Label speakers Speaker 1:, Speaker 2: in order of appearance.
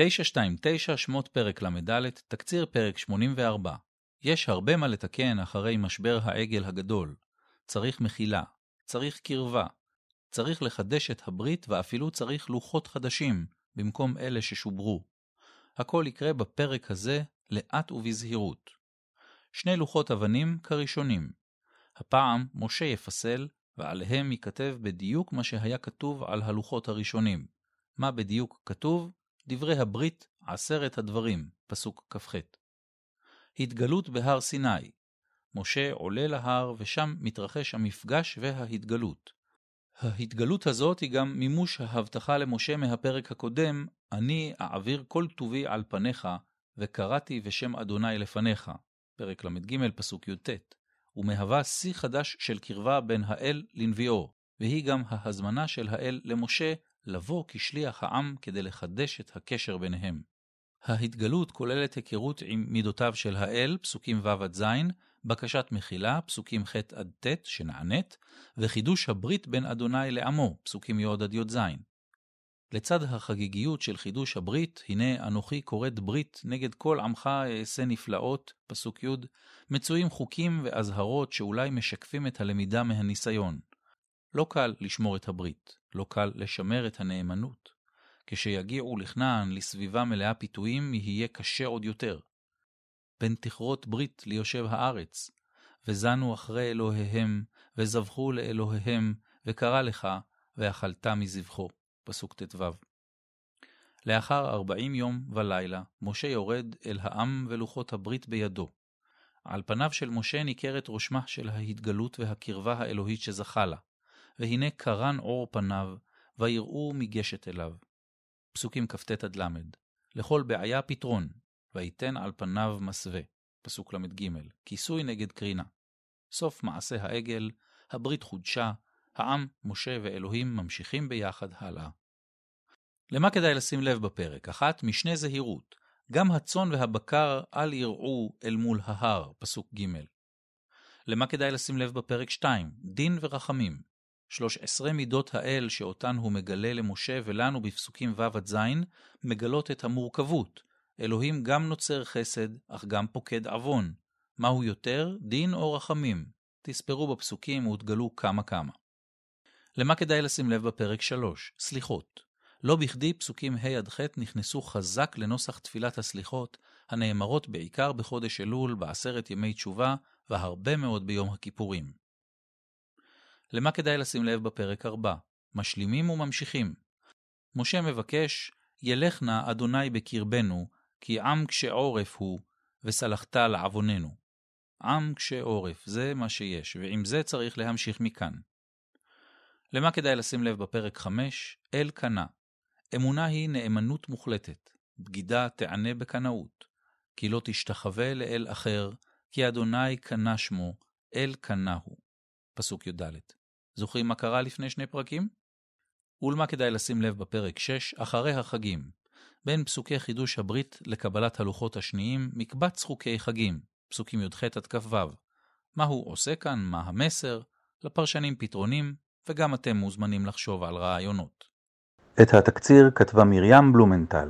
Speaker 1: 929 שמות פרק ל"ד, תקציר פרק 84. יש הרבה מה לתקן אחרי משבר העגל הגדול. צריך מחילה, צריך קרבה, צריך לחדש את הברית ואפילו צריך לוחות חדשים, במקום אלה ששוברו. הכל יקרה בפרק הזה לאט ובזהירות. שני לוחות אבנים כראשונים. הפעם משה יפסל, ועליהם ייכתב בדיוק מה שהיה כתוב על הלוחות הראשונים. מה בדיוק כתוב? דברי הברית, עשרת הדברים, פסוק כ"ח. התגלות בהר סיני. משה עולה להר ושם מתרחש המפגש וההתגלות. ההתגלות הזאת היא גם מימוש ההבטחה למשה מהפרק הקודם, אני אעביר כל טובי על פניך, וקראתי בשם אדוני לפניך, פרק ל"ג פסוק י"ט, ומהווה שיא חדש של קרבה בין האל לנביאו, והיא גם ההזמנה של האל למשה לבוא כשליח העם כדי לחדש את הקשר ביניהם. ההתגלות כוללת היכרות עם מידותיו של האל, פסוקים ו' עד ז', בקשת מחילה, פסוקים ח' עד ט', שנענית, וחידוש הברית בין אדוני לעמו, פסוקים י' עד י"ז. לצד החגיגיות של חידוש הברית, הנה אנוכי כורת ברית נגד כל עמך אעשה נפלאות, פסוק י', מצויים חוקים ואזהרות שאולי משקפים את הלמידה מהניסיון. לא קל לשמור את הברית, לא קל לשמר את הנאמנות. כשיגיעו לכנען לסביבה מלאה פיתויים, יהיה קשה עוד יותר. פן תכרות ברית ליושב הארץ, וזנו אחרי אלוהיהם, וזבחו לאלוהיהם, וקרא לך, ואכלת מזבחו. פסוק ט"ו. לאחר ארבעים יום ולילה, משה יורד אל העם ולוחות הברית בידו. על פניו של משה ניכרת רושמה של ההתגלות והקרבה האלוהית שזכה לה. והנה קרן אור פניו, ויראו מגשת אליו. פסוקים כ"ט עד ל', לכל בעיה פתרון, ויתן על פניו מסווה. פסוק ל"ג, כיסוי נגד קרינה. סוף מעשה העגל, הברית חודשה, העם, משה ואלוהים ממשיכים ביחד הלאה. למה כדאי לשים לב בפרק? אחת, משנה זהירות. גם הצאן והבקר אל יראו אל מול ההר, פסוק ג'. למה כדאי לשים לב בפרק 2? דין ורחמים. שלוש עשרה מידות האל שאותן הוא מגלה למשה ולנו בפסוקים ו' עד ז', מגלות את המורכבות. אלוהים גם נוצר חסד, אך גם פוקד עוון. מהו יותר, דין או רחמים? תספרו בפסוקים ותגלו כמה כמה. למה כדאי לשים לב בפרק 3? סליחות. לא בכדי פסוקים ה' עד ח' נכנסו חזק לנוסח תפילת הסליחות, הנאמרות בעיקר בחודש אלול, בעשרת ימי תשובה, והרבה מאוד ביום הכיפורים. למה כדאי לשים לב בפרק 4? משלימים וממשיכים. משה מבקש, ילך נא אדוני בקרבנו, כי עם קשה עורף הוא, וסלחת לעווננו. עם קשה עורף, זה מה שיש, ועם זה צריך להמשיך מכאן. למה כדאי לשים לב בפרק 5? אל קנה. אמונה היא נאמנות מוחלטת, בגידה תענה בקנאות, כי לא תשתחווה לאל אחר, כי אדוני קנה שמו, אל קנה הוא. פסוק י"ד. זוכרים מה קרה לפני שני פרקים? ולמה כדאי לשים לב בפרק 6, אחרי החגים. בין פסוקי חידוש הברית לקבלת הלוחות השניים, מקבץ חוקי חגים, פסוקים י"ח עד כ"ו. מה הוא עושה כאן, מה המסר, לפרשנים פתרונים, וגם אתם מוזמנים לחשוב על רעיונות.
Speaker 2: את התקציר כתבה מרים בלומנטל.